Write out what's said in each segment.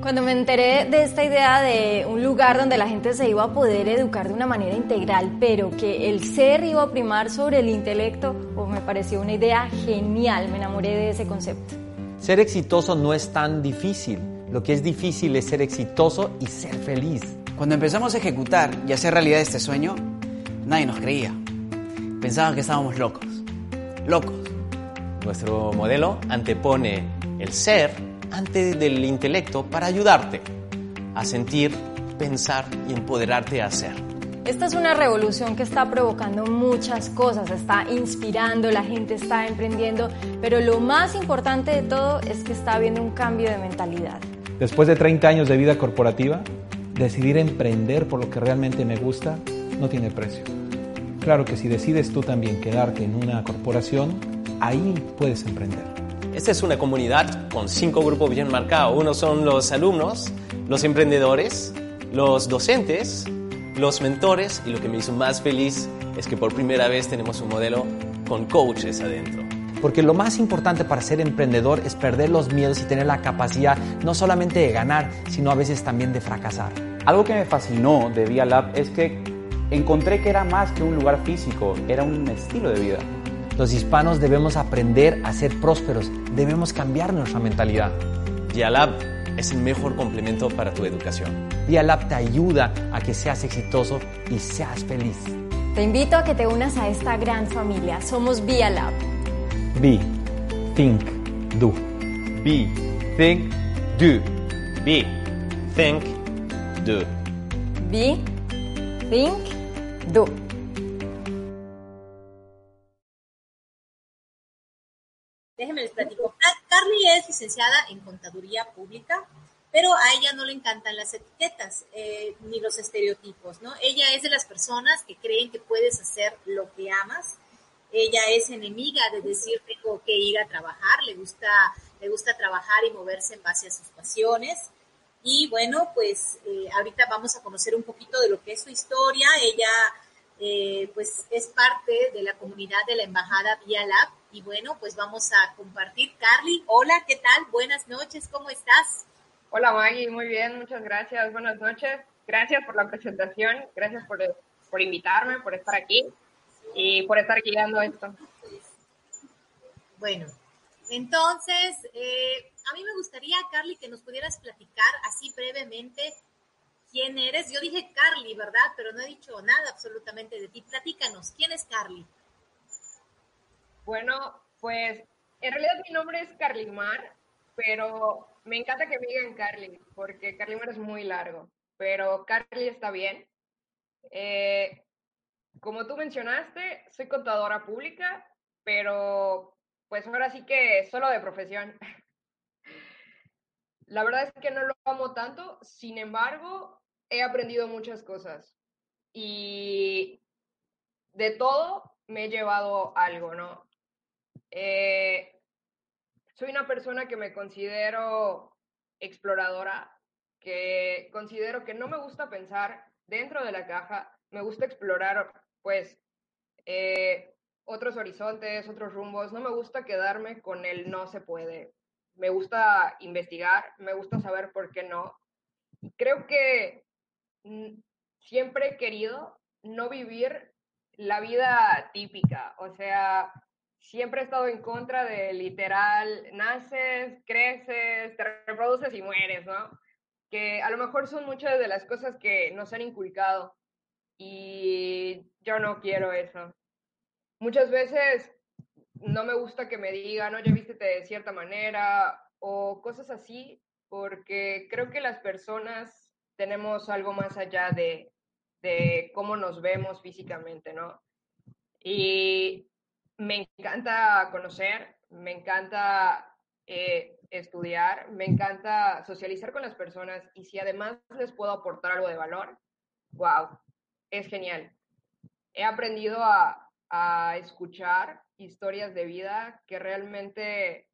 Cuando me enteré de esta idea de un lugar donde la gente se iba a poder educar de una manera integral, pero que el ser iba a primar sobre el intelecto, pues me pareció una idea genial, me enamoré de ese concepto. Ser exitoso no es tan difícil. Lo que es difícil es ser exitoso y ser feliz. Cuando empezamos a ejecutar y hacer realidad este sueño, nadie nos creía. Pensaban que estábamos locos. Locos. Nuestro modelo antepone el ser antes del intelecto para ayudarte a sentir, pensar y empoderarte a hacer. Esta es una revolución que está provocando muchas cosas, está inspirando, la gente está emprendiendo, pero lo más importante de todo es que está habiendo un cambio de mentalidad. Después de 30 años de vida corporativa, decidir emprender por lo que realmente me gusta no tiene precio. Claro que si decides tú también quedarte en una corporación, ahí puedes emprender. Esta es una comunidad con cinco grupos bien marcados. Uno son los alumnos, los emprendedores, los docentes, los mentores y lo que me hizo más feliz es que por primera vez tenemos un modelo con coaches adentro. Porque lo más importante para ser emprendedor es perder los miedos y tener la capacidad no solamente de ganar, sino a veces también de fracasar. Algo que me fascinó de Via Lab es que encontré que era más que un lugar físico, era un estilo de vida. Los hispanos debemos aprender a ser prósperos, debemos cambiar nuestra mentalidad. Dialab es el mejor complemento para tu educación. Dialab te ayuda a que seas exitoso y seas feliz. Te invito a que te unas a esta gran familia. Somos Via Lab. Be, think, do. Be, think, do. Be, think, do. Be, think, do. Licenciada en Contaduría Pública, pero a ella no le encantan las etiquetas eh, ni los estereotipos, ¿no? Ella es de las personas que creen que puedes hacer lo que amas. Ella es enemiga de decir tengo que ir a trabajar, le gusta, le gusta trabajar y moverse en base a sus pasiones. Y bueno, pues eh, ahorita vamos a conocer un poquito de lo que es su historia. Ella eh, pues es parte de la comunidad de la Embajada Vía Lab y bueno, pues vamos a compartir. Carly, hola, ¿qué tal? Buenas noches, ¿cómo estás? Hola Maggie, muy bien, muchas gracias, buenas noches. Gracias por la presentación, gracias por, por invitarme, por estar aquí y por estar guiando esto. Bueno, entonces, eh, a mí me gustaría, Carly, que nos pudieras platicar así brevemente quién eres. Yo dije Carly, ¿verdad? Pero no he dicho nada absolutamente de ti. Platícanos, ¿quién es Carly? Bueno, pues en realidad mi nombre es Carlimar, pero me encanta que me digan Carly, porque Carlimar es muy largo, pero Carly está bien. Eh, como tú mencionaste, soy contadora pública, pero pues ahora sí que solo de profesión. La verdad es que no lo amo tanto, sin embargo, he aprendido muchas cosas y de todo me he llevado algo, ¿no? Eh, soy una persona que me considero exploradora, que considero que no me gusta pensar dentro de la caja, me gusta explorar, pues, eh, otros horizontes, otros rumbos, no me gusta quedarme con el no se puede, me gusta investigar, me gusta saber por qué no. Creo que siempre he querido no vivir la vida típica, o sea, siempre he estado en contra de literal, naces, creces, te reproduces y mueres, ¿no? Que a lo mejor son muchas de las cosas que nos han inculcado y yo no quiero eso. Muchas veces no me gusta que me digan, oye, vístete de cierta manera o cosas así, porque creo que las personas tenemos algo más allá de, de cómo nos vemos físicamente, ¿no? Y me encanta conocer, me encanta eh, estudiar, me encanta socializar con las personas y si además les puedo aportar algo de valor, wow, es genial. He aprendido a, a escuchar historias de vida que realmente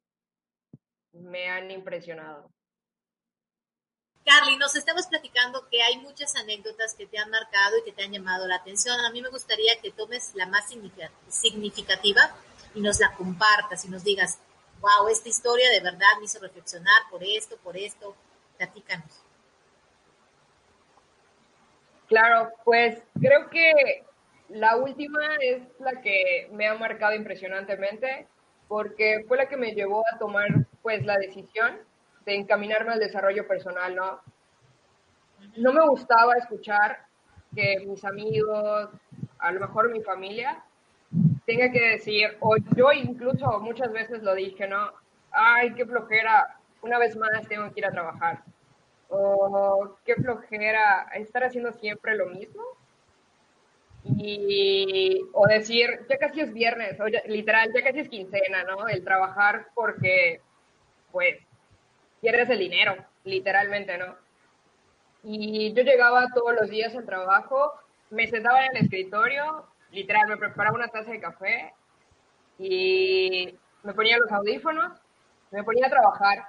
me han impresionado. Carly, nos estamos platicando que hay muchas anécdotas que te han marcado y que te han llamado la atención. A mí me gustaría que tomes la más significativa y nos la compartas y nos digas, wow, esta historia de verdad me hizo reflexionar por esto, por esto. Platícanos. Claro, pues creo que la última es la que me ha marcado impresionantemente porque fue la que me llevó a tomar pues la decisión de encaminarme al desarrollo personal, ¿no? No me gustaba escuchar que mis amigos, a lo mejor mi familia, tenga que decir, o yo incluso muchas veces lo dije, ¿no? Ay, qué flojera, una vez más tengo que ir a trabajar. O qué flojera estar haciendo siempre lo mismo. Y, o decir, ya casi es viernes, o literal, ya casi es quincena, ¿no? El trabajar porque, pues, quieres el dinero, literalmente, ¿no? Y yo llegaba todos los días al trabajo, me sentaba en el escritorio, literal, me preparaba una taza de café y me ponía los audífonos, me ponía a trabajar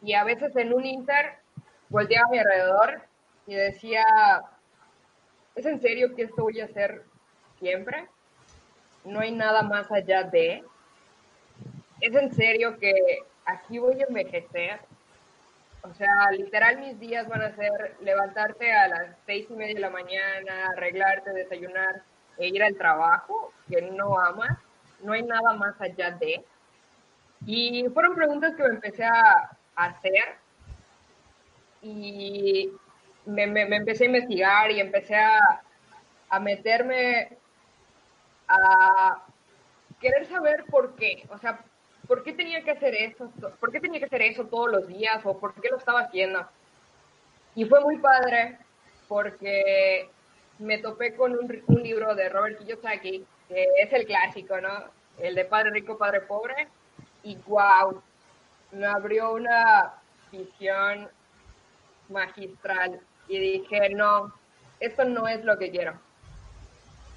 y a veces en un inter volteaba a mi alrededor y decía, ¿es en serio que esto voy a hacer siempre? No hay nada más allá de. ¿Es en serio que aquí voy a envejecer? O sea, literal mis días van a ser levantarte a las seis y media de la mañana, arreglarte, desayunar e ir al trabajo, que no amas. No hay nada más allá de. Y fueron preguntas que me empecé a hacer y me, empecé a investigar y empecé a, a meterme a querer saber por qué, o sea, por qué tenía que hacer eso, por qué tenía que hacer eso todos los días o por qué lo estaba haciendo. Y fue muy padre porque me topé con un, un libro de Robert Kiyosaki, que es el clásico, ¿no? El de Padre Rico, Padre Pobre, y wow, me abrió una visión magistral y dije, no, esto no es lo que quiero.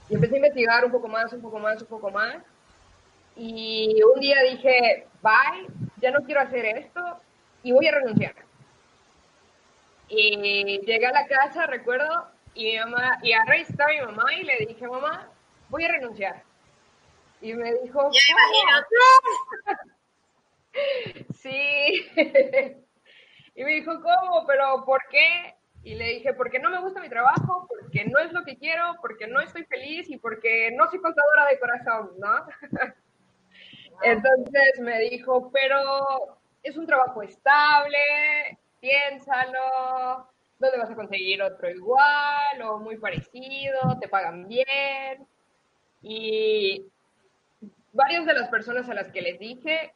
Y empecé a investigar un poco más, un poco más, un poco más. Y un día dije, bye, ya no quiero hacer esto y voy a renunciar. Y llegué a la casa, recuerdo, y mi mamá, y a Rey estaba mi mamá y le dije, mamá, voy a renunciar. Y me dijo, ya sí. y me dijo, ¿cómo? ¿Pero por qué? Y le dije, porque no me gusta mi trabajo, porque no es lo que quiero, porque no estoy feliz y porque no soy contadora de corazón, ¿no? Entonces me dijo, pero es un trabajo estable, piénsalo, ¿dónde vas a conseguir otro igual o muy parecido? ¿Te pagan bien? Y varias de las personas a las que les dije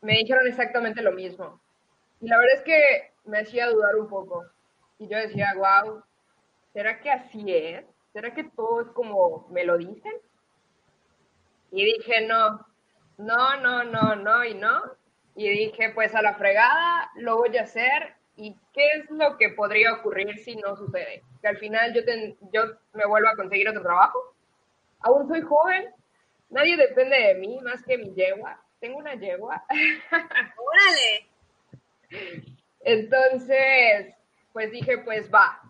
me dijeron exactamente lo mismo. Y la verdad es que me hacía dudar un poco y yo decía, wow, ¿será que así es? ¿Será que todo es como me lo dicen? Y dije, no, no, no, no, no y no. Y dije, pues a la fregada lo voy a hacer. ¿Y qué es lo que podría ocurrir si no sucede? Que al final yo, yo me vuelvo a conseguir otro trabajo. Aún soy joven. Nadie depende de mí más que mi yegua. Tengo una yegua. ¡Órale! Entonces, pues dije, pues va.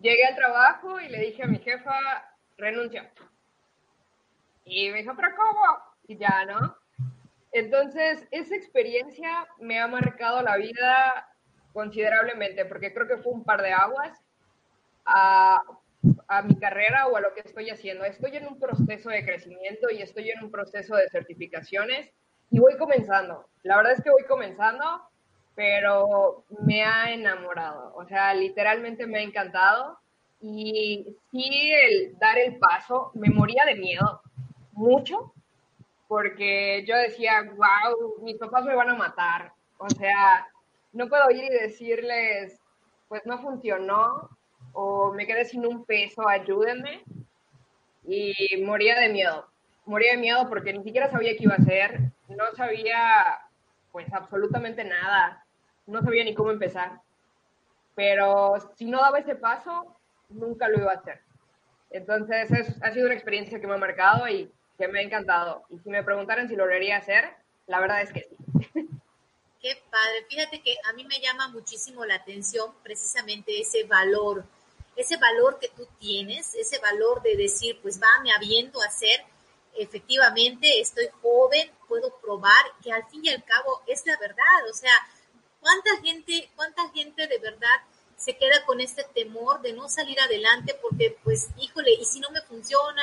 Llegué al trabajo y le dije a mi jefa, renuncia. Y me dijo, pero ¿cómo? Y ya, ¿no? Entonces, esa experiencia me ha marcado la vida considerablemente, porque creo que fue un par de aguas a, a, mi carrera o a lo que estoy haciendo. Estoy en un proceso de crecimiento y estoy en un proceso de certificaciones y voy comenzando. La verdad es que voy comenzando pero me ha enamorado, o sea, literalmente me ha encantado y sí el dar el paso, me moría de miedo, mucho, porque yo decía, wow, mis papás me van a matar, o sea, no puedo ir y decirles, pues no funcionó, o me quedé sin un peso, ayúdenme, y moría de miedo, moría de miedo porque ni siquiera sabía qué iba a hacer, no sabía pues absolutamente nada. No sabía ni cómo empezar. Pero si no daba ese paso, nunca lo iba a hacer. Entonces, es, ha sido una experiencia que me ha marcado y que me ha encantado. Y si me preguntaran si lo volvería hacer, la verdad es que sí. Qué padre. Fíjate que a mí me llama muchísimo la atención precisamente ese valor, ese valor que tú tienes, ese valor de decir, pues va, me aviento a hacer, efectivamente estoy joven, puedo probar, que al fin y al cabo es la verdad. O sea, ¿cuánta gente, cuánta gente de verdad se queda con este temor de no salir adelante porque, pues, híjole, y si no me funciona,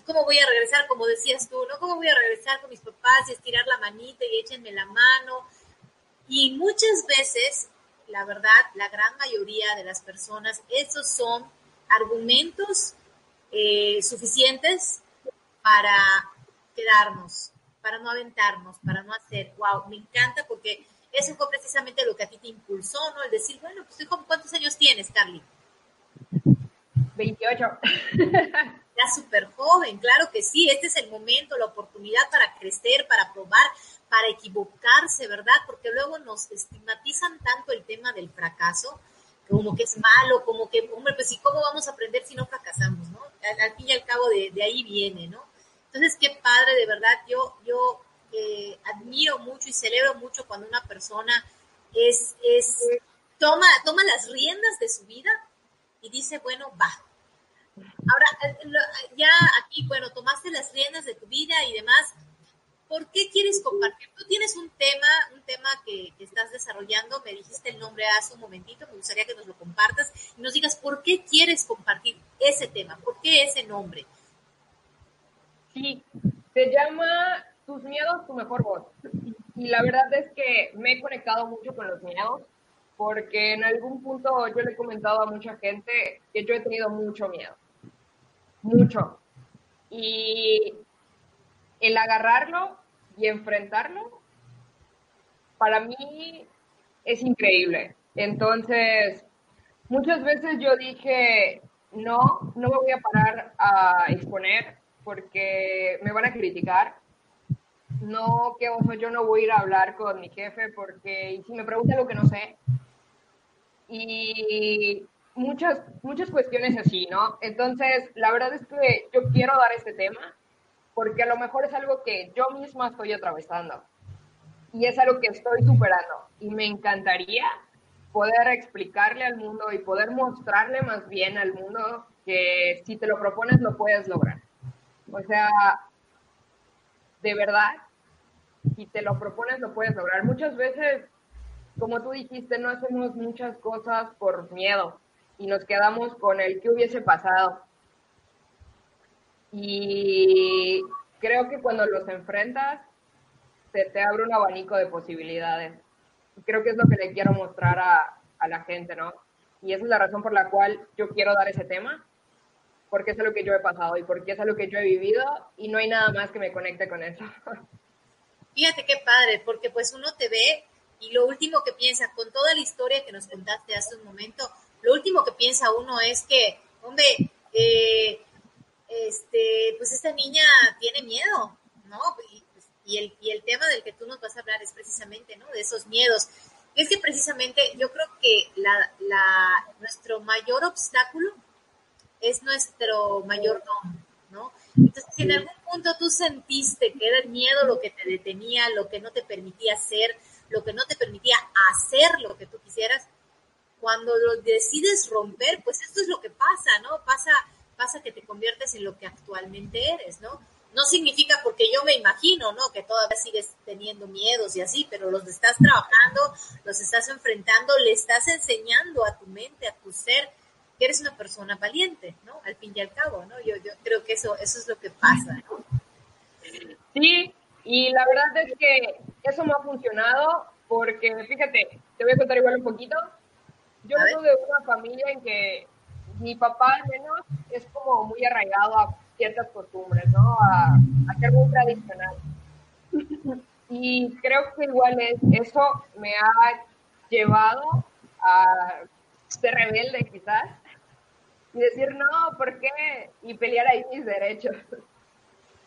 ¿cómo voy a regresar? Como decías tú, ¿no? ¿Cómo voy a regresar con mis papás y estirar la manita y échenme la mano? Y muchas veces, la verdad, la gran mayoría de las personas, esos son argumentos eh, suficientes para quedarnos, para no aventarnos, para no hacer, wow, me encanta porque eso fue precisamente lo que a ti te impulsó, ¿no? El decir, bueno, pues ¿cuántos años tienes, Carly? 28. Ya súper joven, claro que sí, este es el momento, la oportunidad para crecer, para probar, para equivocarse, ¿verdad? Porque luego nos estigmatizan tanto el tema del fracaso, como que es malo, como que, hombre, pues ¿y cómo vamos a aprender si no fracasamos, no? Al, fin y al cabo de, de, ahí viene, ¿no? Entonces, qué padre, de verdad, yo, yo eh, admiro mucho y celebro mucho cuando una persona es, es, toma, toma las riendas de su vida y dice, bueno, va, Ahora, eh, ya aquí, bueno, tomaste las riendas de tu vida y demás. ¿Por qué quieres compartir? Tú tienes un tema, un tema que, estás desarrollando, me dijiste el nombre hace un momentito, me gustaría que nos lo compartas y nos digas por qué quieres compartir ese tema, por qué ese nombre. Sí, se llama Tus miedos, tu mejor voz. Y la verdad es que me he conectado mucho con los miedos, porque en algún punto yo le he comentado a mucha gente que yo he tenido mucho miedo mucho. Y el agarrarlo y enfrentarlo, para mí es increíble. Entonces, muchas veces yo dije, no, no me voy a parar a exponer porque me van a criticar. No, que oso, yo no voy a ir a hablar con mi jefe porque si me pregunta lo que no sé. Y muchas, muchas cuestiones así, ¿no? Entonces, la verdad es que yo quiero dar este tema porque a lo mejor es algo que yo misma estoy atravesando y es algo que estoy superando y me encantaría poder explicarle al mundo y poder mostrarle más bien al mundo que si te lo propones lo puedes lograr. O sea, de verdad, si te lo propones lo puedes lograr. Muchas veces, como tú dijiste, no hacemos muchas cosas por miedo, y nos quedamos con el que hubiese pasado. Y creo que cuando los enfrentas, se te abre un abanico de posibilidades. Creo que es lo que le quiero mostrar a, a la gente, ¿no? Y esa es la razón por la cual yo quiero dar ese tema, porque es lo que yo he pasado y porque es lo que yo he vivido y no hay nada más que me conecte con eso. Fíjate qué padre, porque pues uno te ve y lo último que piensa, con toda la historia que nos contaste hace un momento, lo último que piensa uno es que, hombre, eh, este, pues esta niña tiene miedo, ¿no? Y, pues, el, y el tema del que tú nos vas a hablar es precisamente, ¿no? De esos miedos. es que precisamente yo creo que la, la, nuestro mayor obstáculo es nuestro mayor don, ¿no? Entonces, si en algún punto tú sentiste que era el miedo lo que te detenía, lo que no te permitía hacer, lo que no te permitía hacer lo que tú quisieras, cuando lo decides romper, pues esto es lo que pasa, ¿no? Pasa, pasa que te conviertes en lo que actualmente eres, ¿no? No significa porque yo me imagino, ¿no? Que todavía sigues teniendo miedos y así, pero los estás trabajando, los estás enfrentando, le estás enseñando a tu mente, a tu ser, que eres una persona valiente, ¿no? Al fin y al cabo, ¿no? Yo, yo creo que eso, eso es lo que pasa, ¿no? Sí, y la verdad es que eso me ha funcionado porque, fíjate, te voy a contar igual un poquito yo vengo de una familia en que mi papá al menos es como muy arraigado a ciertas costumbres, ¿no? A, a ser muy tradicional. Y creo que igual es, eso me ha llevado a ser rebelde quizás y decir no, ¿por qué? Y pelear ahí mis derechos.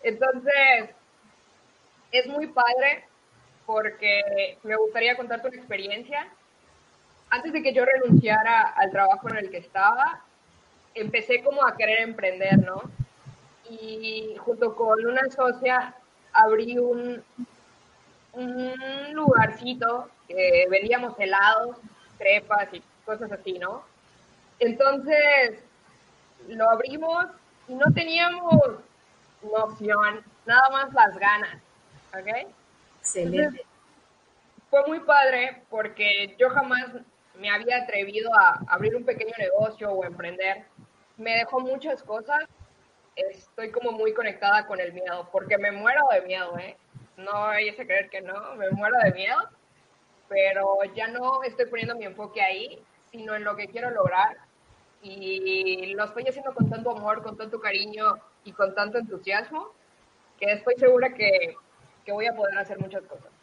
Entonces, es muy padre porque me gustaría contarte una experiencia. Antes de que yo renunciara al trabajo en el que estaba, empecé como a querer emprender, ¿no? Y junto con una socia abrí un, un lugarcito que vendíamos helados, trepas y cosas así, ¿no? Entonces lo abrimos y no teníamos opción, nada más las ganas, ¿ok? Excelente. fue muy padre porque yo jamás me había atrevido a abrir un pequeño negocio o emprender. Me dejó muchas cosas. Estoy como muy conectada con el miedo, porque me muero de miedo, ¿eh? No vayas a creer que no, me muero de miedo, pero ya no estoy poniendo mi enfoque ahí, sino en lo que quiero lograr. Y lo estoy haciendo con tanto amor, con tanto cariño y con tanto entusiasmo, que estoy segura que, que voy a poder hacer muchas cosas.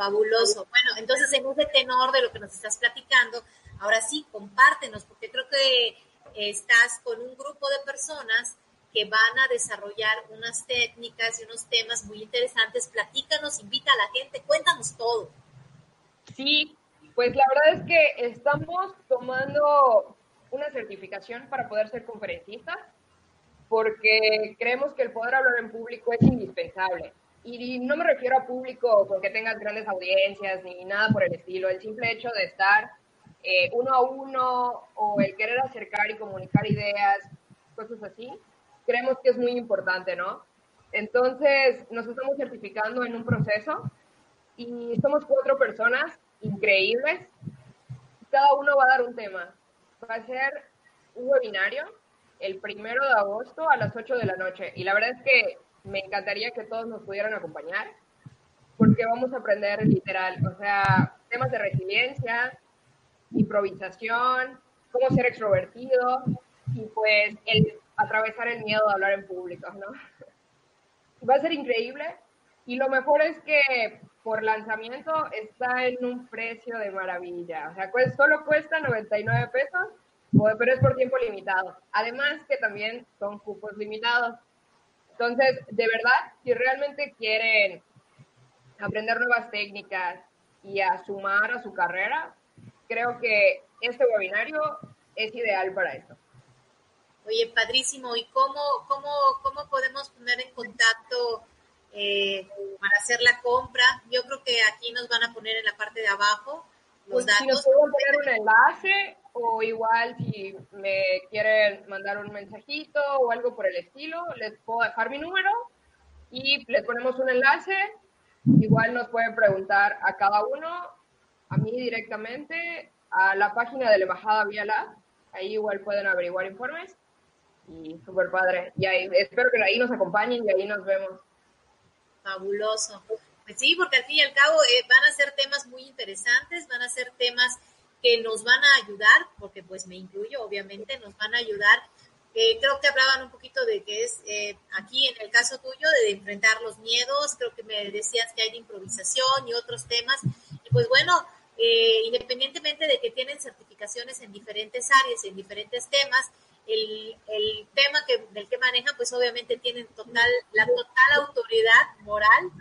Fabuloso. Bueno, entonces en ese tenor de lo que nos estás platicando, ahora sí, compártenos, porque creo que estás con un grupo de personas que van a desarrollar unas técnicas y unos temas muy interesantes. Platícanos, invita a la gente, cuéntanos todo. Sí, pues la verdad es que estamos tomando una certificación para poder ser conferencistas, porque creemos que el poder hablar en público es indispensable. Y no me refiero a público porque tengas grandes audiencias ni nada por el estilo, el simple hecho de estar eh, uno a uno o el querer acercar y comunicar ideas, cosas así, creemos que es muy importante, ¿no? Entonces, nos estamos certificando en un proceso y somos cuatro personas increíbles. Cada uno va a dar un tema. Va a ser un webinario el primero de agosto a las 8 de la noche. Y la verdad es que me encantaría que todos nos pudieran acompañar porque vamos a aprender literal, o sea, temas de resiliencia, improvisación, cómo ser extrovertido y pues el atravesar el miedo de hablar en público, ¿no? Va a ser increíble y lo mejor es que por lanzamiento está en un precio de maravilla, o sea, pues solo cuesta 99 pesos, pero es por tiempo limitado. Además que también son cupos limitados. Entonces, de verdad, si realmente quieren aprender nuevas técnicas y a sumar a su carrera, creo que este webinario es ideal para eso. Oye, padrísimo. ¿Y cómo, cómo, cómo podemos poner en contacto eh, para hacer la compra? Yo creo que aquí nos van a poner en la parte de abajo pues. Si nos pueden poner un enlace o igual si me quieren mandar un mensajito o algo por el estilo, les puedo dejar mi número y les ponemos un enlace. Igual nos pueden preguntar a cada uno, a mí directamente, a la página de la Embajada Viala. Ahí igual pueden averiguar informes. Y súper padre. Y ahí, espero que ahí nos acompañen y ahí nos vemos. Fabuloso. Pues sí, porque al fin y al cabo eh, van a ser temas muy interesantes, van a ser temas que nos van a ayudar, porque pues me incluyo, obviamente, nos van a ayudar. Eh, creo que hablaban un poquito de que es eh, aquí en el caso tuyo de enfrentar los miedos, creo que me decías que hay de improvisación y otros temas. Y pues bueno, eh, independientemente de que tienen certificaciones en diferentes áreas, en diferentes temas, el, el tema que, del que manejan, pues obviamente tienen total, la total autoridad moral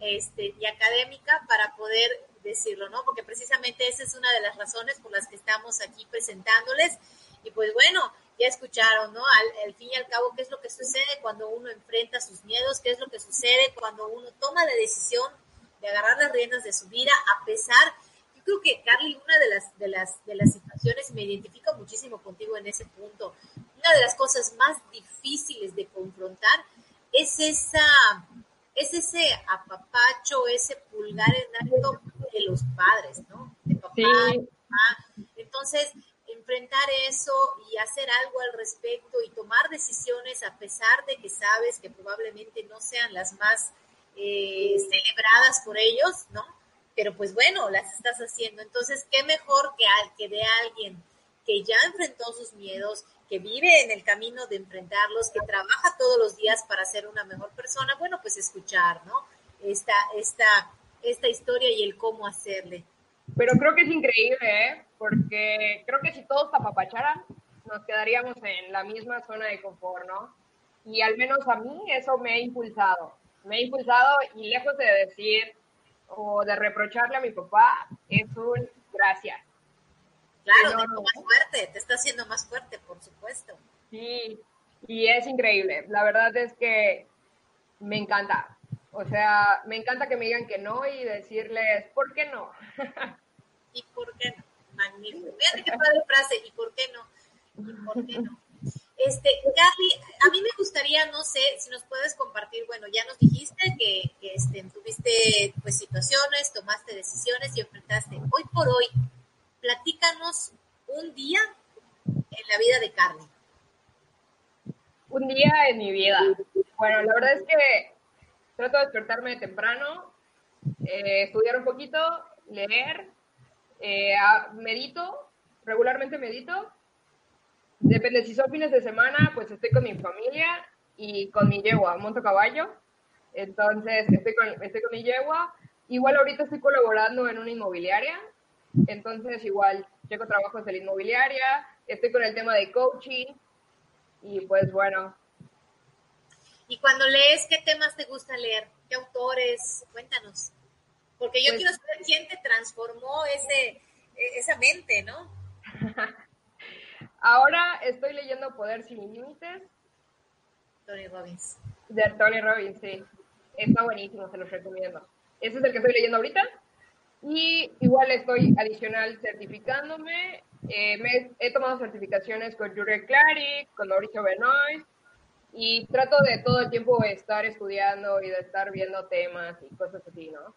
este, y académica para poder decirlo, ¿no? Porque precisamente esa es una de las razones por las que estamos aquí presentándoles. Y pues bueno, ya escucharon, ¿no? Al, al, fin y al cabo, ¿qué es lo que sucede cuando uno enfrenta sus miedos? ¿Qué es lo que sucede cuando uno toma la decisión de agarrar las riendas de su vida a pesar? Yo creo que, Carly, una de las, de las, de las situaciones, me identifico muchísimo contigo en ese punto, una de las cosas más difíciles de confrontar es esa es ese apapacho, ese pulgar en alto de los padres, ¿no? De papá, sí. mamá. Entonces, enfrentar eso y hacer algo al respecto y tomar decisiones a pesar de que sabes que probablemente no sean las más eh, celebradas por ellos, ¿no? Pero pues bueno, las estás haciendo. Entonces, qué mejor que, al, que de alguien que ya enfrentó sus miedos, que vive en el camino de enfrentarlos, que trabaja todos los días para ser una mejor persona, bueno, pues escuchar, ¿no? Esta, esta, esta historia y el cómo hacerle. Pero creo que es increíble, ¿eh? Porque creo que si todos apapacharan, nos quedaríamos en la misma zona de confort, ¿no? Y al menos a mí eso me ha impulsado. Me ha impulsado y lejos de decir o de reprocharle a mi papá es un gracias. Claro, te más fuerte, te está haciendo más fuerte, por supuesto. Sí, y es increíble. La verdad es que me encanta. O sea, me encanta que me digan que no y decirles, ¿por qué no? ¿Y por qué no? Magnífico. Fíjate qué padre frase, ¿y por qué no? ¿Y por qué no? Este, Carly, a mí me gustaría, no sé, si nos puedes compartir, bueno, ya nos dijiste que, este, tuviste pues situaciones, tomaste decisiones y enfrentaste. Hoy por hoy, platícanos un día en la vida de Carly. Un día en mi vida. Bueno, la verdad es que trato de despertarme temprano, eh, estudiar un poquito, leer, eh, medito, regularmente medito. Depende, si son fines de semana, pues estoy con mi familia y con mi yegua, monto caballo. Entonces, estoy con, estoy con mi yegua. Igual ahorita estoy colaborando en una inmobiliaria. Entonces, igual, checo trabajos de la inmobiliaria. Estoy con el tema de coaching. Y pues bueno, y cuando lees, ¿qué temas te gusta leer? ¿Qué autores? Cuéntanos. Porque yo pues quiero saber quién te transformó ese, e, esa mente, ¿no? Ahora estoy leyendo Poder sin Límites. Tony Robbins. De Tony Robbins, sí. Está buenísimo, se los recomiendo. Ese es el que estoy leyendo ahorita. Y igual estoy adicional certificándome. Eh, me, he tomado certificaciones con Jurek Clary, con Mauricio Benoist, y trato de todo el tiempo estar estudiando y de estar viendo temas y cosas así, ¿no?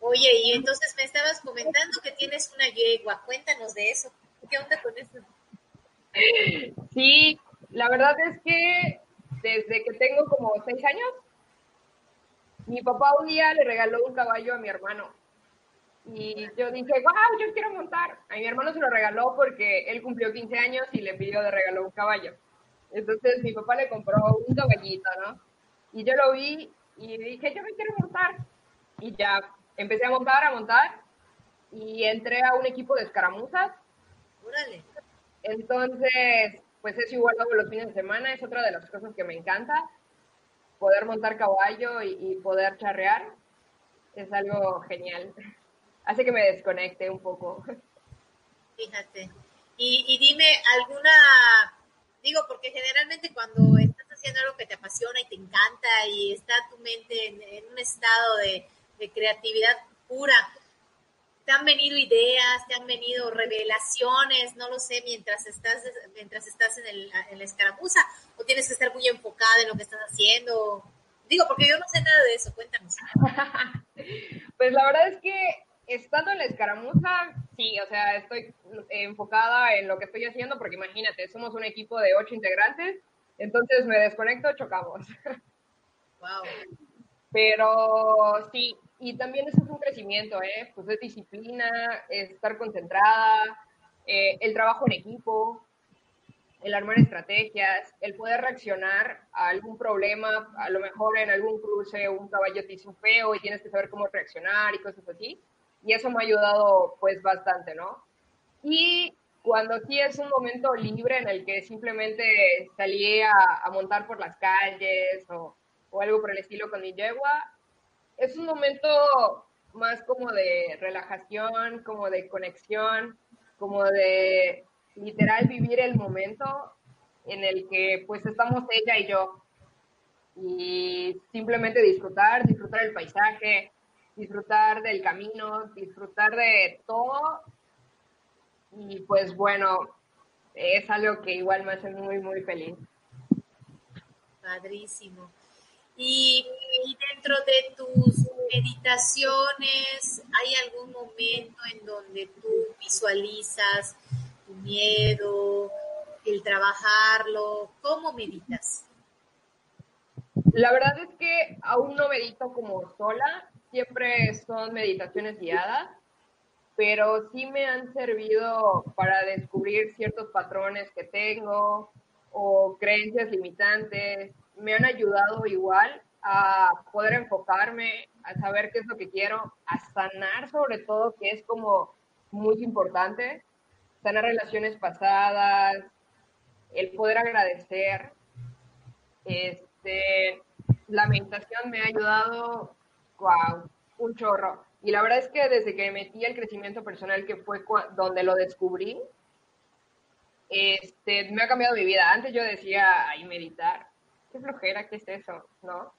Oye, y entonces me estabas comentando que tienes una yegua, cuéntanos de eso. ¿Qué onda con eso? Sí, la verdad es que desde que tengo como seis años, mi papá un día le regaló un caballo a mi hermano. Y yo dije, wow, yo quiero montar. A mi hermano se lo regaló porque él cumplió 15 años y le pidió de regalo un caballo. Entonces mi papá le compró un caballito, ¿no? Y yo lo vi y dije, yo me quiero montar. Y ya empecé a montar, a montar. Y entré a un equipo de escaramuzas. Órale. Entonces, pues es igual hago los fines de semana, es otra de las cosas que me encanta. Poder montar caballo y, poder charrear es algo genial. Hace que me desconecte un poco. Fíjate. Y, dime, ¿alguna Digo, porque generalmente cuando estás haciendo algo que te apasiona y te encanta y está tu mente en, un estado de, creatividad pura, te han venido ideas, te han venido revelaciones, no lo sé, mientras estás, mientras estás en, el, en la escaramuza, o tienes que estar muy enfocada en lo que estás haciendo. Digo, porque yo no sé nada de eso, cuéntanos. pues la verdad es que estando en la escaramuza, sí, o sea, estoy enfocada en lo que estoy haciendo, porque imagínate, somos un equipo de ocho integrantes, entonces me desconecto, chocamos. Wow. Pero sí, y también eso es un crecimiento, ¿eh? Pues es disciplina, es estar concentrada, eh, el trabajo en equipo, el armar estrategias, el poder reaccionar a algún problema, a lo mejor en algún cruce un caballo te hizo feo y tienes que saber cómo reaccionar y cosas así y eso me ha ayudado pues bastante, ¿no? Y cuando sí es un momento libre en el que simplemente salí a, montar por las calles o, o, algo por el estilo con mi yegua, es un momento más como de relajación, como de conexión, como de literal vivir el momento en el que pues estamos ella y yo y simplemente disfrutar, disfrutar el paisaje, disfrutar del camino, disfrutar de todo. Y pues bueno, es algo que igual me hace muy, muy feliz. Padrísimo. Y, dentro de tus meditaciones, ¿hay algún momento en donde tú visualizas tu miedo, el trabajarlo? ¿Cómo meditas? La verdad es que aún no medito como sola, siempre son meditaciones guiadas, pero sí me han servido para descubrir ciertos patrones que tengo o creencias limitantes. Me han ayudado igual a poder enfocarme, a saber qué es lo que quiero, a sanar sobre todo, que es como muy importante, sanar relaciones pasadas, el poder agradecer. Este, la meditación me ha ayudado wow, un chorro. Y la verdad es que desde que metí el crecimiento personal, que fue donde lo descubrí, este, me ha cambiado mi vida. Antes yo decía, ay, meditar, qué flojera, ¿qué es eso? ¿No?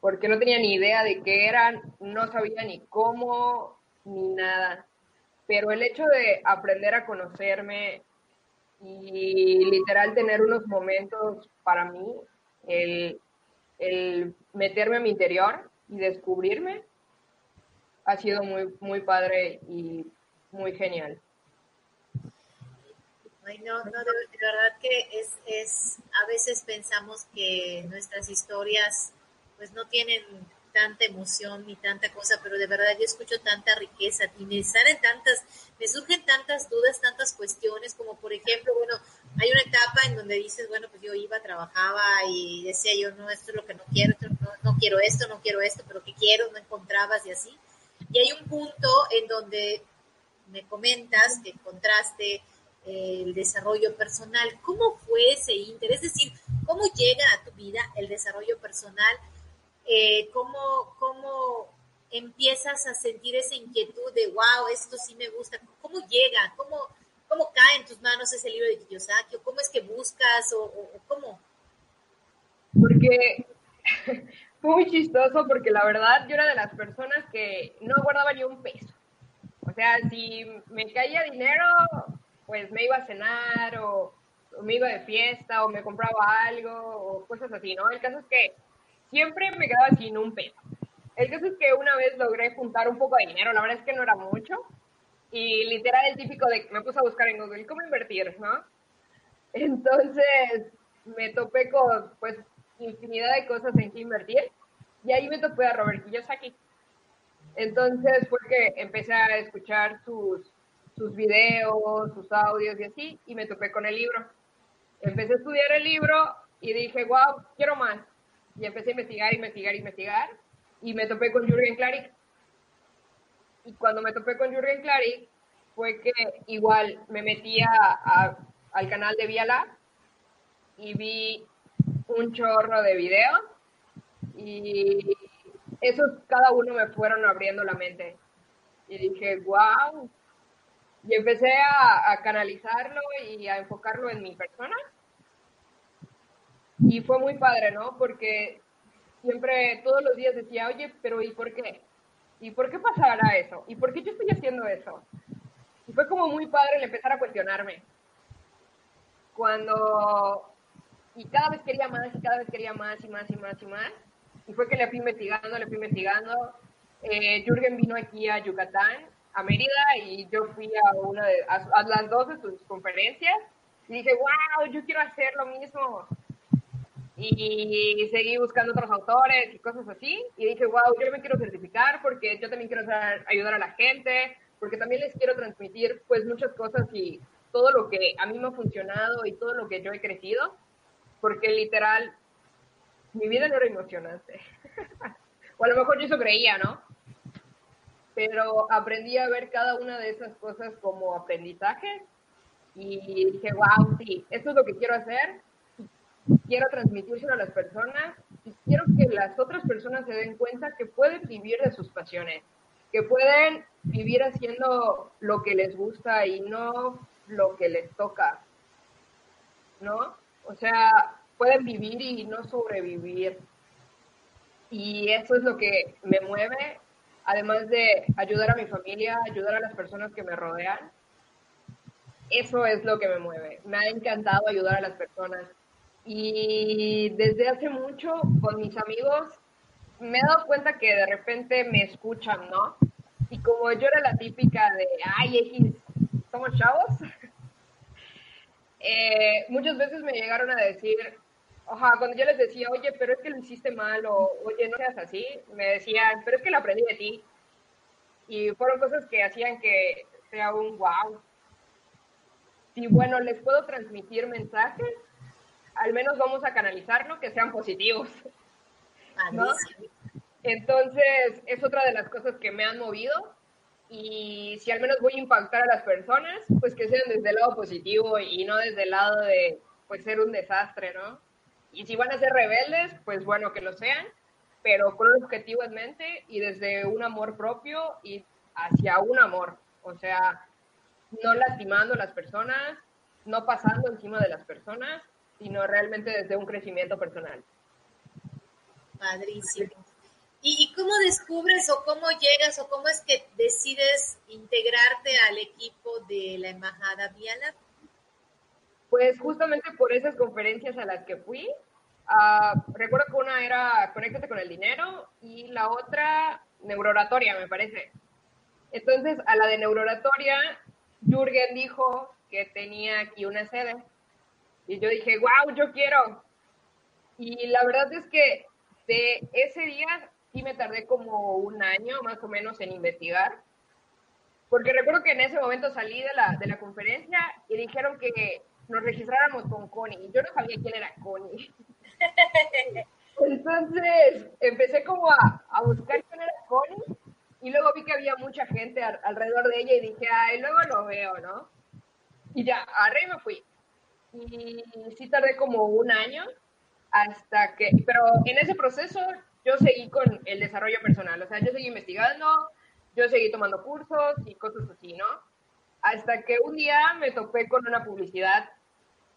Porque no tenía ni idea de qué eran, no sabía ni cómo, ni nada. Pero el hecho de aprender a conocerme y literal tener unos momentos para mí, el, el meterme a mi interior y descubrirme, ha sido muy, muy padre y muy genial. Ay, no, no, de, verdad que es, es, a veces pensamos que nuestras historias pues no tienen tanta emoción ni tanta cosa, pero de verdad yo escucho tanta riqueza y me salen tantas, me surgen tantas dudas, tantas cuestiones, como por ejemplo, bueno, hay una etapa en donde dices, bueno, pues yo iba, trabajaba y decía yo, no, esto es lo que no quiero, no, no quiero esto, no quiero esto, pero ¿qué quiero? No encontrabas y así. Y hay un punto en donde me comentas que encontraste el desarrollo personal. ¿Cómo fue ese interés? Es decir, ¿cómo llega a tu vida el desarrollo personal? Eh, ¿cómo, ¿Cómo empiezas a sentir esa inquietud de, wow, esto sí me gusta? ¿Cómo llega? ¿Cómo, cómo cae en tus manos ese libro de Kiyosaki? ¿O cómo es que buscas? ¿O, o cómo? Porque fue muy chistoso porque la verdad yo era de las personas que no guardaba ni un peso. O sea, si me caía dinero, pues me iba a cenar o, me iba de fiesta o me compraba algo o cosas así, ¿no? El caso es que siempre me quedaba sin un peso. El caso es que una vez logré juntar un poco de dinero, la verdad es que no era mucho, y literal el típico de me puse a buscar en Google cómo invertir, ¿no? Entonces me topé con pues infinidad de cosas en que invertir y ahí me topé a Robert Kiyosaki. Entonces fue que empecé a escuchar sus, sus videos, sus audios y así, y me topé con el libro. Empecé a estudiar el libro y dije, wow, quiero más. Y empecé a investigar, investigar, investigar, y me topé con Jürgen Klarik. Y cuando me topé con Jürgen Klarik, fue que igual me metí a, al canal de Viala y vi un chorro de videos y esos cada uno me fueron abriendo la mente. Y dije, wow. Y empecé a, canalizarlo y a enfocarlo en mi persona. Y fue muy padre, ¿no? Porque siempre, todos los días decía, oye, pero ¿y por qué? ¿Y por qué pasará eso? ¿Y por qué yo estoy haciendo eso? Y fue como muy padre el empezar a cuestionarme. Cuando y cada vez quería más y cada vez quería más y más y más y más. Y fue que le fui investigando, le fui investigando. Eh, Jürgen vino aquí a Yucatán, a Mérida, y yo fui a una de a, las dos de sus conferencias. Y dije, wow, yo quiero hacer lo mismo. Y seguí buscando otros autores y cosas así. Y dije, wow, yo me quiero certificar porque yo también quiero ayudar a la gente, porque también les quiero transmitir pues muchas cosas y todo lo que a mí me ha funcionado y todo lo que yo he crecido porque literal, mi vida no era emocionante. o a lo mejor yo eso creía, ¿no? Pero aprendí a ver cada una de esas cosas como aprendizaje y dije, wow, sí, esto es lo que quiero hacer, quiero transmitírselo a las personas y quiero que las otras personas se den cuenta que pueden vivir de sus pasiones, que pueden vivir haciendo lo que les gusta y no lo que les toca, ¿no? O sea, pueden vivir y no sobrevivir. Y eso es lo que me mueve, además de ayudar a mi familia, ayudar a las personas que me rodean. Eso es lo que me mueve. Me ha encantado ayudar a las personas. Y desde hace mucho con mis amigos me he dado cuenta que de repente me escuchan, ¿no? Y como yo era la típica de, ay, X, somos chavos, eh, muchas veces me llegaron a decir, oja, cuando yo les decía, oye, pero es que lo hiciste mal, o oye, no seas así, me decían, pero es que lo aprendí de ti. Y fueron cosas que hacían que sea un wow. Y bueno, les puedo transmitir mensajes, al menos vamos a canalizarlo, que sean positivos. Entonces, es otra de las cosas que me han movido y si al menos voy a impactar a las personas, pues que sean desde el lado positivo y no desde el lado de pues ser un desastre, ¿no? Y si van a ser rebeldes, pues bueno, que lo sean, pero con un objetivo en mente y desde un amor propio y hacia un amor. O sea, no lastimando a las personas, no pasando encima de las personas, sino realmente desde un crecimiento personal. Padrísimo. ¿Y, cómo descubres o cómo llegas o cómo es que decides integrarte al equipo de la Embajada Viala? Pues justamente por esas conferencias a las que fui. Uh, recuerdo que una era Conéctate con el dinero y la otra Neuroratoria, me parece. Entonces, a la de Neuroratoria, Jürgen dijo que tenía aquí una sede. Y yo dije, wow, yo quiero. Y la verdad es que de ese día sí me tardé como un año más o menos en investigar, porque recuerdo que en ese momento salí de la, de la conferencia y dijeron que nos registráramos con Connie, y yo no sabía quién era Connie. Entonces empecé como a, a, buscar quién era Connie y luego vi que había mucha gente alrededor de ella y dije, ay, luego lo veo, ¿no? Y ya, agarré y me fui. Y sí tardé como un año hasta que, pero en ese proceso yo seguí con el desarrollo personal, o sea, yo seguí investigando, yo seguí tomando cursos y cosas así, ¿no? Hasta que un día me topé con una publicidad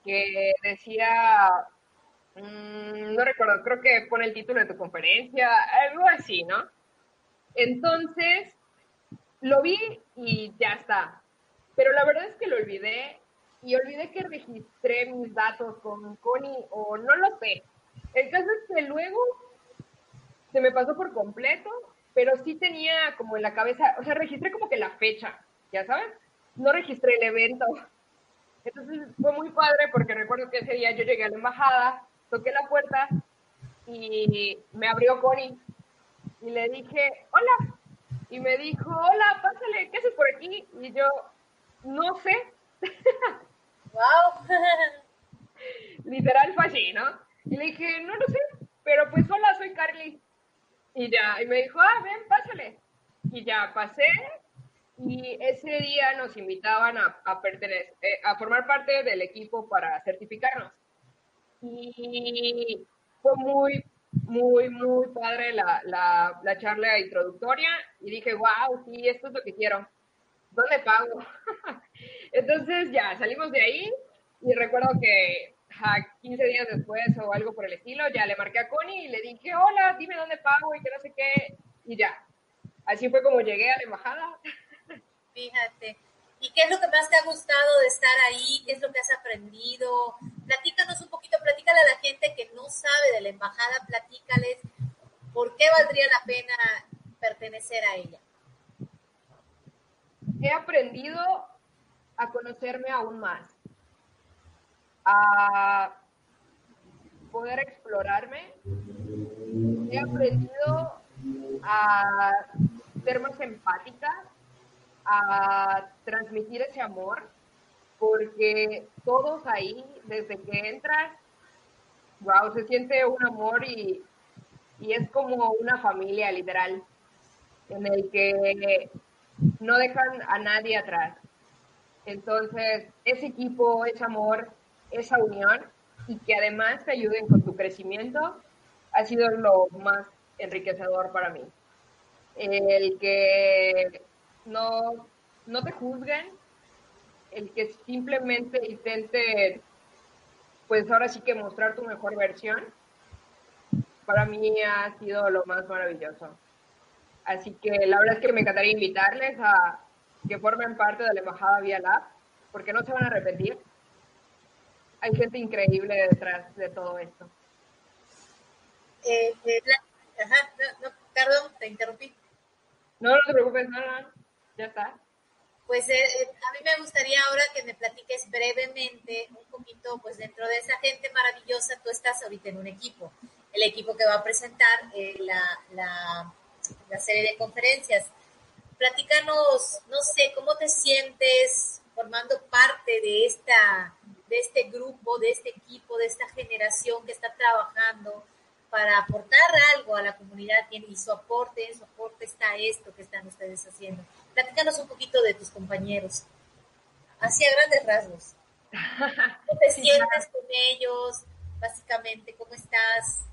que decía, mmm, no recuerdo, creo que pone el título de tu conferencia, algo así, ¿no? Entonces, lo vi y ya está. Pero la verdad es que lo olvidé y olvidé que registré mis datos con Connie o no lo sé. El caso es que luego se me pasó por completo, pero sí tenía como en la cabeza, o sea, registré como que la fecha, ya sabes, no registré el evento. Entonces fue muy padre porque recuerdo que ese día yo llegué a la embajada, toqué la puerta y me abrió Connie y le dije, hola. Y me dijo, hola, pásale, ¿qué haces por aquí? Y yo, no sé. Wow. Literal fue así, ¿no? Y le dije, no lo sé, pero pues hola, soy Carly. Y ya, y me dijo, ah, ven, pásale. Y ya pasé y ese día nos invitaban a, a, pertenecer, eh, a formar parte del equipo para certificarnos. Y fue muy, muy, muy padre la, la, la charla introductoria y dije, wow, sí, esto es lo que quiero. ¿Dónde pago? Entonces ya salimos de ahí y recuerdo que 15 días después o algo por el estilo, ya le marqué a Connie y le dije, hola, dime dónde pago y que no sé qué, y ya. Así fue como llegué a la embajada. Fíjate. ¿Y qué es lo que más te ha gustado de estar ahí? ¿Qué es lo que has aprendido? Platícanos un poquito, platícale a la gente que no sabe de la embajada, platícales por qué valdría la pena pertenecer a ella. He aprendido a conocerme aún más a poder explorarme. He aprendido a ser más empática, a transmitir ese amor, porque todos ahí, desde que entras, wow, se siente un amor y, y es como una familia literal, en el que no dejan a nadie atrás. Entonces, ese equipo, ese amor, esa unión y que además te ayuden con tu crecimiento ha sido lo más enriquecedor para mí. El que no, no te juzguen, el que simplemente intente, pues ahora sí que mostrar tu mejor versión, para mí ha sido lo más maravilloso. Así que la verdad es que me encantaría invitarles a que formen parte de la Embajada Vía Lab, porque no se van a arrepentir hay gente increíble detrás de todo esto. Eh, eh, ajá, no, perdón, te interrumpí. No, no te preocupes, no, no, está. Pues eh, a mí me gustaría ahora que me platiques brevemente un poquito, pues dentro de esa gente maravillosa, tú estás ahorita en un equipo, el equipo que va a presentar la, la, la serie de conferencias. Platícanos, no sé, ¿cómo te sientes formando parte de esta de este grupo, de este equipo, de esta generación que está trabajando para aportar algo a la comunidad y su aporte, su aporte está esto que están ustedes haciendo. Platícanos un poquito de tus compañeros, así a grandes rasgos. ¿Cómo te sientes con ellos? Básicamente, ¿cómo estás?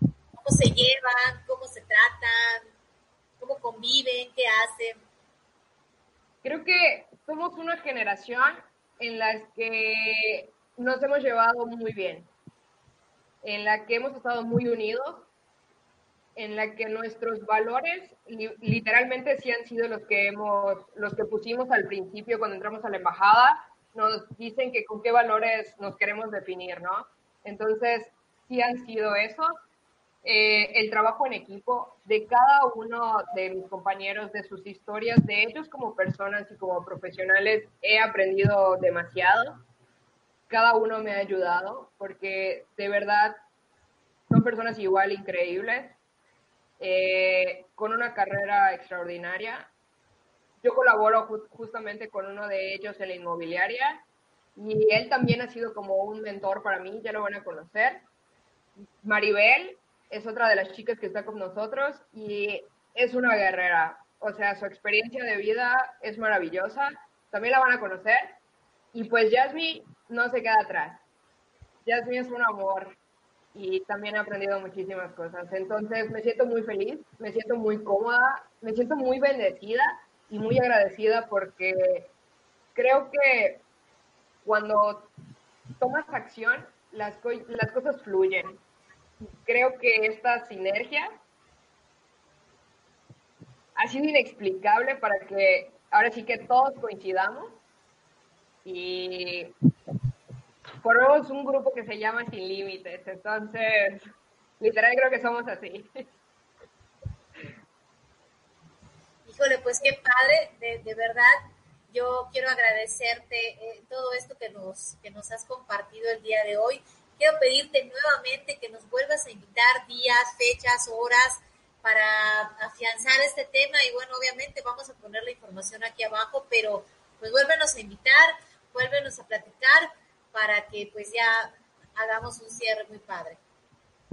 ¿Cómo se llevan? ¿Cómo se tratan? ¿Cómo conviven? ¿Qué hacen? Creo que somos una generación en la que nos hemos llevado muy bien, en la que hemos estado muy unidos, en la que nuestros valores literalmente sí han sido los que hemos, los que pusimos al principio cuando entramos a la embajada, nos dicen que con qué valores nos queremos definir, ¿no? Entonces, sí han sido esos. Eh, el trabajo en equipo de cada uno de mis compañeros, de sus historias, de ellos como personas y como profesionales, he aprendido demasiado. Cada uno me ha ayudado porque de verdad son personas igual increíbles, eh, con una carrera extraordinaria. Yo colaboro justamente con uno de ellos en la inmobiliaria y él también ha sido como un mentor para mí, ya lo van a conocer. Maribel es otra de las chicas que está con nosotros y es una guerrera. O sea, su experiencia de vida es maravillosa. También la van a conocer. Y pues Jasmine no se queda atrás. Jasmine es un amor y también he aprendido muchísimas cosas. Entonces me siento muy feliz, me siento muy cómoda, me siento muy bendecida y muy agradecida porque creo que cuando tomas acción, las, cosas fluyen creo que esta sinergia ha sido inexplicable para que ahora sí que todos coincidamos y formemos un grupo que se llama Sin Límites. Entonces, literal creo que somos así. Híjole, pues qué padre, de, verdad. Yo quiero agradecerte eh, todo esto que nos, que nos has compartido el día de hoy. Quiero pedirte nuevamente que nos vuelvas a invitar días, fechas, horas para afianzar este tema y bueno, obviamente vamos a poner la información aquí abajo, pero pues vuélvenos a invitar, vuélvenos a platicar para que pues ya hagamos un cierre muy padre.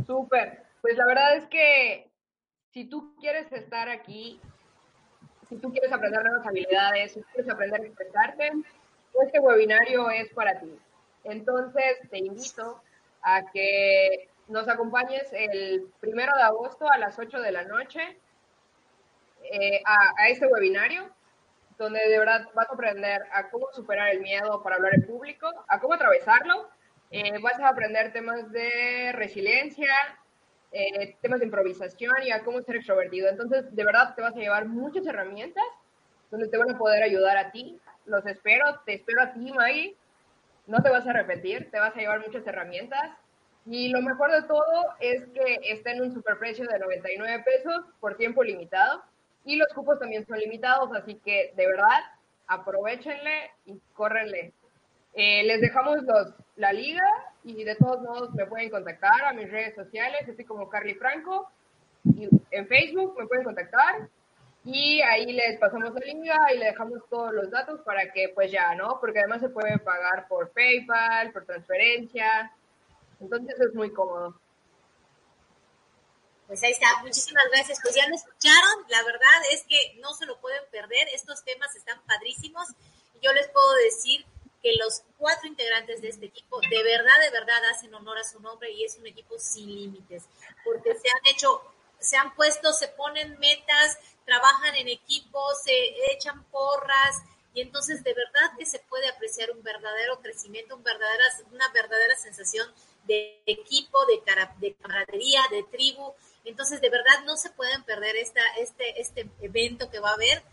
Súper, pues la verdad es que si tú quieres estar aquí, si tú quieres aprender nuevas habilidades, si quieres aprender a expresarte, este webinario es para ti. Entonces te invito a que nos acompañes el primero de agosto a las 8 de la noche eh, a, este webinario, donde de verdad vas a aprender a cómo superar el miedo para hablar en público, a cómo atravesarlo. Eh, vas a aprender temas de resiliencia, eh, temas de improvisación y a cómo ser extrovertido. Entonces, de verdad, te vas a llevar muchas herramientas donde te van a poder ayudar a ti. Los espero, te espero a ti, Maggie, no te vas a repetir, te vas a llevar muchas herramientas. Y lo mejor de todo es que está en un superprecio de 99 pesos por tiempo limitado. Y los cupos también son limitados, así que de verdad, aprovechenle y córrenle. Eh, les dejamos los, la liga y de todos modos me pueden contactar a mis redes sociales, así como Carly Franco. Y en Facebook me pueden contactar y ahí les pasamos la liga y le dejamos todos los datos para que pues ya, ¿no? Porque además se puede pagar por PayPal, por transferencia, entonces es muy cómodo. Pues ahí está, muchísimas gracias. Pues ya lo escucharon, la verdad es que no se lo pueden perder, estos temas están padrísimos yo les puedo decir que los cuatro integrantes de este equipo de verdad, de verdad hacen honor a su nombre y es un equipo sin límites, porque se han hecho, se han puesto, se ponen metas, trabajan en equipo, se echan porras y entonces de verdad que se puede apreciar un verdadero crecimiento, un verdadera, una verdadera sensación de equipo, de, de camaradería, de tribu. Entonces de verdad no se pueden perder esta, este, este evento que va a haber.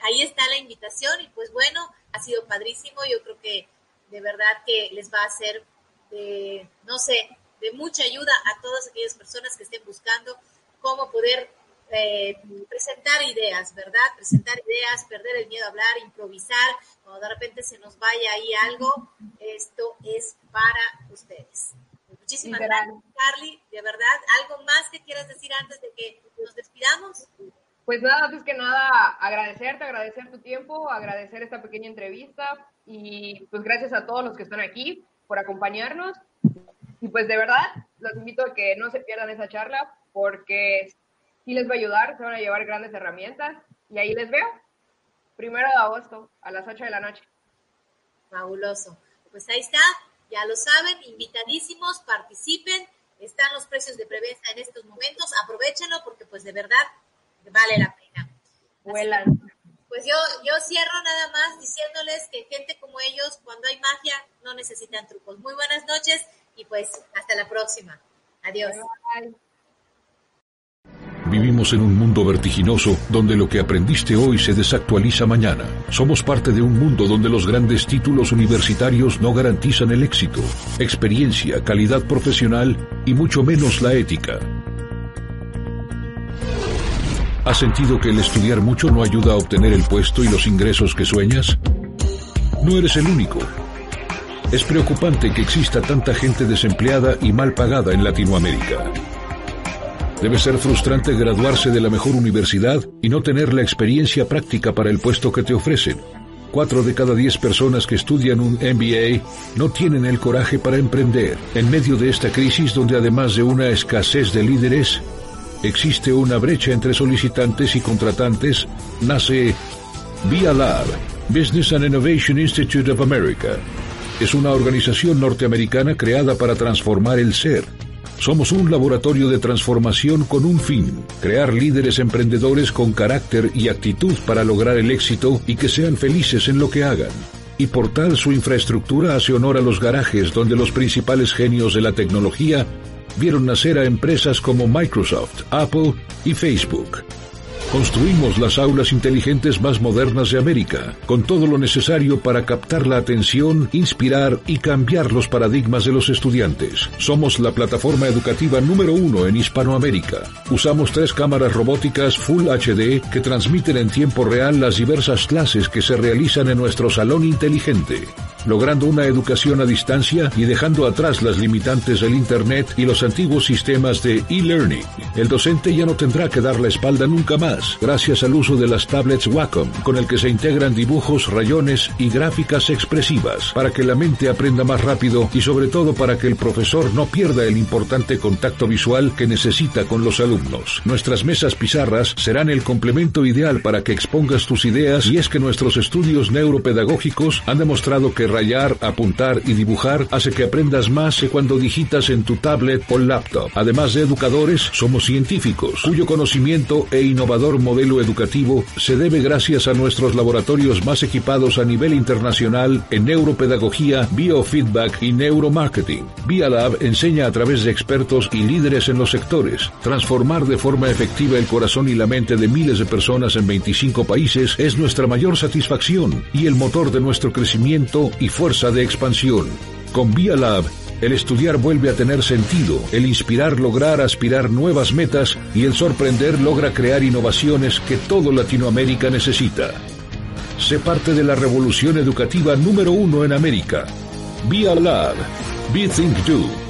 Ahí está la invitación y pues bueno, ha sido padrísimo. Yo creo que de verdad que les va a ser de, no sé, de mucha ayuda a todas aquellas personas que estén buscando cómo poder eh, presentar ideas, ¿verdad? Presentar ideas, perder el miedo a hablar, improvisar, cuando de repente se nos vaya ahí algo, esto es para ustedes. Muchísimas gracias, Carly, de verdad. ¿Algo más que quieras decir antes de que nos despidamos? Pues nada, antes que nada, agradecerte, agradecer tu tiempo, agradecer esta pequeña entrevista y pues gracias a todos los que están aquí por acompañarnos. Y pues de verdad, los invito a que no se pierdan esa charla porque sí les va a ayudar, se van a llevar grandes herramientas y ahí les veo. Primero de agosto a las 8 de la noche. Fabuloso. Pues ahí está, ya lo saben, invitadísimos, participen están los precios de preventa en estos momentos, aprovechenlo porque pues de verdad vale la pena. Vuelan. Pues yo, yo cierro nada más diciéndoles que gente como ellos, cuando hay magia, no necesitan trucos. Muy buenas noches y pues hasta la próxima. Adiós. Vivimos en un vertiginoso donde lo que aprendiste hoy se desactualiza mañana. Somos parte de un mundo donde los grandes títulos universitarios no garantizan el éxito, experiencia, calidad profesional y mucho menos la ética. ¿Has sentido que el estudiar mucho no ayuda a obtener el puesto y los ingresos que sueñas? No eres el único. Es preocupante que exista tanta gente desempleada y mal pagada en Latinoamérica. Debe ser frustrante graduarse de la mejor universidad y no tener la experiencia práctica para el puesto que te ofrecen. Cuatro de cada diez personas que estudian un MBA no tienen el coraje para emprender. En medio de esta crisis donde además de una escasez de líderes, existe una brecha entre solicitantes y contratantes, nace Via Business and Innovation Institute of America. Es una organización norteamericana creada para transformar el ser somos un laboratorio de transformación con un fin, crear líderes emprendedores con carácter y actitud para lograr el éxito y que sean felices en lo que hagan. Y por tal su infraestructura hace honor a los garajes donde los principales genios de la tecnología vieron nacer a empresas como Microsoft, Apple y Facebook. Construimos las aulas inteligentes más modernas de América, con todo lo necesario para captar la atención, inspirar y cambiar los paradigmas de los estudiantes. Somos la plataforma educativa número uno en Hispanoamérica. Usamos tres cámaras robóticas Full HD que transmiten en tiempo real las diversas clases que se realizan en nuestro salón inteligente logrando una educación a distancia y dejando atrás las limitantes del Internet y los antiguos sistemas de e-learning. El docente ya no tendrá que dar la espalda nunca más, gracias al uso de las tablets Wacom, con el que se integran dibujos, rayones y gráficas expresivas, para que la mente aprenda más rápido y sobre todo para que el profesor no pierda el importante contacto visual que necesita con los alumnos. Nuestras mesas pizarras serán el complemento ideal para que expongas tus ideas y es que nuestros estudios neuropedagógicos han demostrado que rayar, apuntar y dibujar hace que aprendas más que cuando digitas en tu tablet o laptop. Además de educadores, somos científicos, cuyo conocimiento e innovador modelo educativo se debe gracias a nuestros laboratorios más equipados a nivel internacional en neuropedagogía, biofeedback y neuromarketing. ViaLab enseña a través de expertos y líderes en los sectores. Transformar de forma efectiva el corazón y la mente de miles de personas en 25 países es nuestra mayor satisfacción y el motor de nuestro crecimiento y fuerza de expansión. Con Via Lab, el estudiar vuelve a tener sentido, el inspirar lograr aspirar nuevas metas y el sorprender logra crear innovaciones que todo Latinoamérica necesita. Sé parte de la revolución educativa número uno en América. Via Lab. Be Think Do.